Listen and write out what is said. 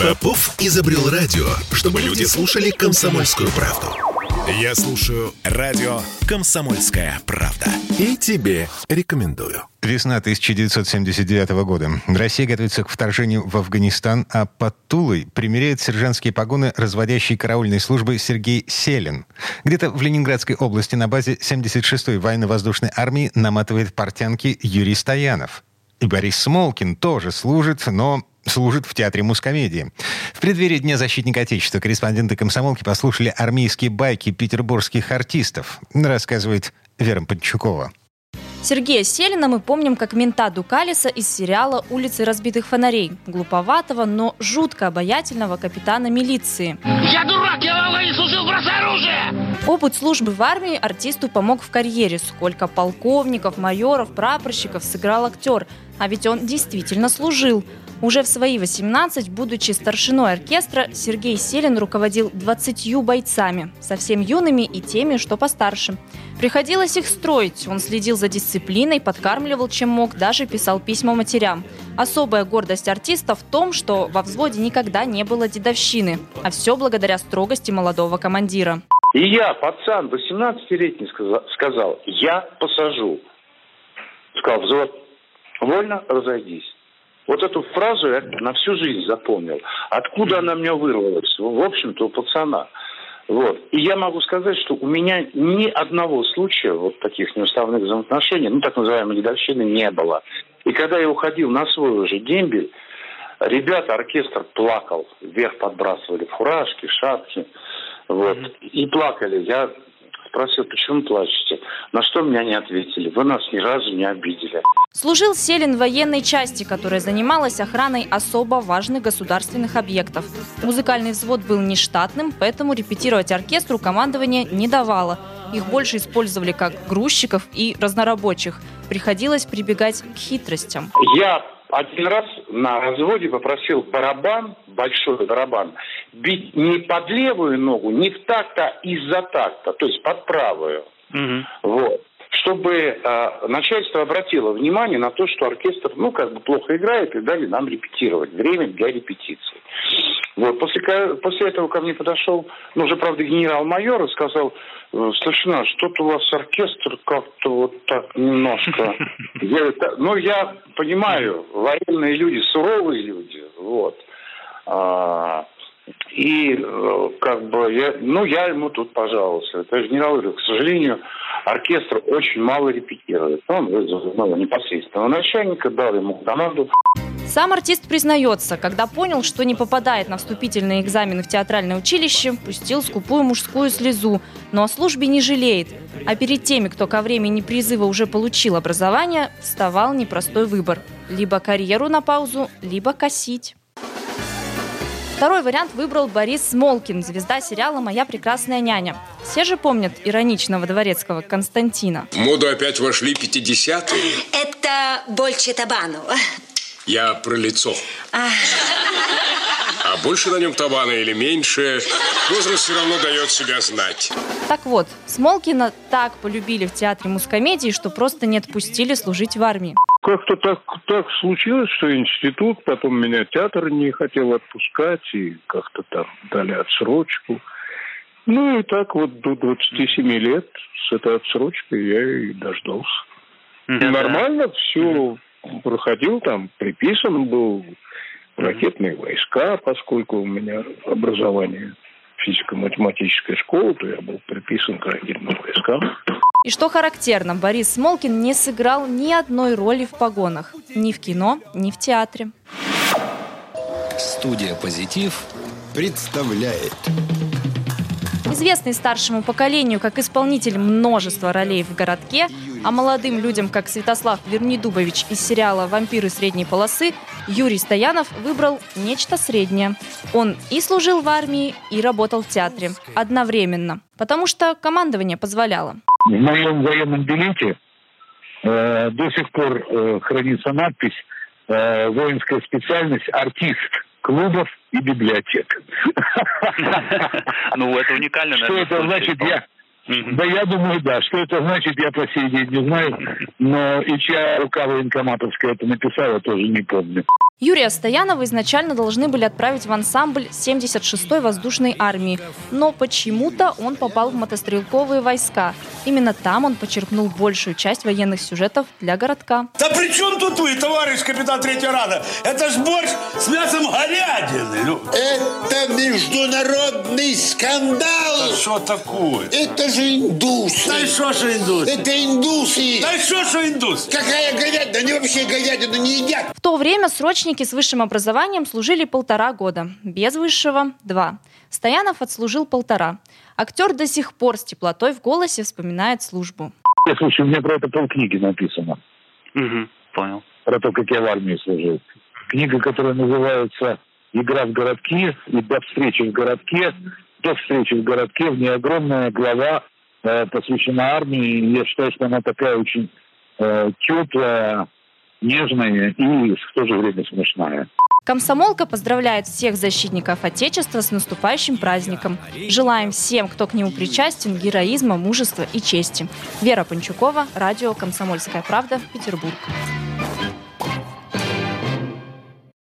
Попов изобрел радио, чтобы люди слушали комсомольскую правду. Я слушаю радио «Комсомольская правда». И тебе рекомендую. Весна 1979 года. Россия готовится к вторжению в Афганистан, а под Тулой примеряет сержантские погоны разводящей караульной службы Сергей Селин. Где-то в Ленинградской области на базе 76-й военно-воздушной армии наматывает портянки Юрий Стоянов. И Борис Смолкин тоже служит, но служит в Театре Мускомедии. В преддверии Дня защитника Отечества корреспонденты комсомолки послушали армейские байки петербургских артистов, рассказывает Вера Подчукова. Сергея Селина мы помним как мента Дукалиса из сериала «Улицы разбитых фонарей», глуповатого, но жутко обаятельного капитана милиции. Я дурак, я долго не служил, бросай оружие! Опыт службы в армии артисту помог в карьере. Сколько полковников, майоров, прапорщиков сыграл актер. А ведь он действительно служил. Уже в свои 18, будучи старшиной оркестра, Сергей Селин руководил 20 бойцами, совсем юными и теми, что постарше. Приходилось их строить, он следил за дисциплиной, подкармливал чем мог, даже писал письма матерям. Особая гордость артиста в том, что во взводе никогда не было дедовщины, а все благодаря строгости молодого командира. И я, пацан, 18-летний, сказал, я посажу. Сказал, взвод, вольно разойдись. Вот эту фразу я на всю жизнь запомнил. Откуда она мне вырвалась? В общем-то, у пацана. Вот. И я могу сказать, что у меня ни одного случая вот таких неуставных взаимоотношений, ну, так называемой дедовщины, не было. И когда я уходил на свой уже дембель, ребята, оркестр плакал, вверх подбрасывали фуражки, шапки, вот, mm-hmm. и плакали. Я спросил, почему плачете? На что меня не ответили. Вы нас ни разу не обидели. Служил Селин в военной части, которая занималась охраной особо важных государственных объектов. Музыкальный взвод был нештатным, поэтому репетировать оркестру командование не давало. Их больше использовали как грузчиков и разнорабочих. Приходилось прибегать к хитростям. Я один раз на разводе попросил барабан, большой барабан, бить не под левую ногу, не в такт, а из-за такта, то есть под правую. Угу. Вот чтобы э, начальство обратило внимание на то, что оркестр, ну, как бы плохо играет, и дали нам репетировать. Время для репетиции. Вот. После, после этого ко мне подошел, ну, уже, правда, генерал-майор и сказал, «Э, старшина, что-то у вас оркестр как-то вот так немножко... Ну, я понимаю, военные люди, суровые люди, вот. А, и э, как бы я, ну я ему тут пожаловался. Это генерал говорю, к сожалению, оркестр очень мало репетирует. Он вызвал ну, непосредственного начальника, дал ему команду. Сам артист признается, когда понял, что не попадает на вступительные экзамены в театральное училище, пустил скупую мужскую слезу, но о службе не жалеет. А перед теми, кто ко времени призыва уже получил образование, вставал непростой выбор. Либо карьеру на паузу, либо косить. Второй вариант выбрал Борис Смолкин, звезда сериала «Моя прекрасная няня». Все же помнят ироничного дворецкого Константина. В моду опять вошли 50-е. Это Больче Табану. Я про лицо. А. а больше на нем табана или меньше, возраст все равно дает себя знать. Так вот, Смолкина так полюбили в театре мускомедии, что просто не отпустили служить в армии. Как-то так, так случилось, что институт, потом меня театр не хотел отпускать, и как-то там дали отсрочку. Ну и так вот до 27 лет с этой отсрочкой я и дождался. Mm-hmm. Нормально все mm-hmm. проходил, там приписан был ракетные войска, поскольку у меня образование физико-математическая школа, то я был приписан к ракетным войскам. И что характерно, Борис Смолкин не сыграл ни одной роли в погонах. Ни в кино, ни в театре. Студия «Позитив» представляет Известный старшему поколению как исполнитель множества ролей в городке, а молодым людям как Святослав Вернидубович из сериала «Вампиры средней полосы», Юрий Стоянов выбрал нечто среднее. Он и служил в армии, и работал в театре одновременно, потому что командование позволяло. В моем военном билете э, до сих пор э, хранится надпись э, «Воинская специальность артист» клубов и библиотек. Ну, это уникально. Что это значит, я... Да я думаю, да. Что это значит, я по сей день не знаю. Но и чья рука военкоматовская это написала, тоже не помню. Юрия Стоянова изначально должны были отправить в ансамбль 76-й воздушной армии, но почему-то он попал в мотострелковые войска. Именно там он почерпнул большую часть военных сюжетов для городка. Да при чем тут вы, товарищ капитан Третьего рада? Это ж борщ с мясом говядины. Это международный скандал. Да что такое? Это же индусы. Да и что же индусы? Это индусы. Да и что же индусы? Какая говядина? Они вообще говядину не едят. В то время Срочники с высшим образованием служили полтора года, без высшего – два. Стоянов отслужил полтора. Актер до сих пор с теплотой в голосе вспоминает службу. Слушай, у меня про это полкниги написано. Угу, понял. Про то, как я в армии служил. Книга, которая называется «Игра в городке» и «До встречи в городке». «До встречи в городке» в ней огромная глава э, посвящена армии. Я считаю, что она такая очень э, теплая, нежная и в то же время смешная. Комсомолка поздравляет всех защитников Отечества с наступающим праздником. Желаем всем, кто к нему причастен, героизма, мужества и чести. Вера Панчукова, радио «Комсомольская правда», Петербург.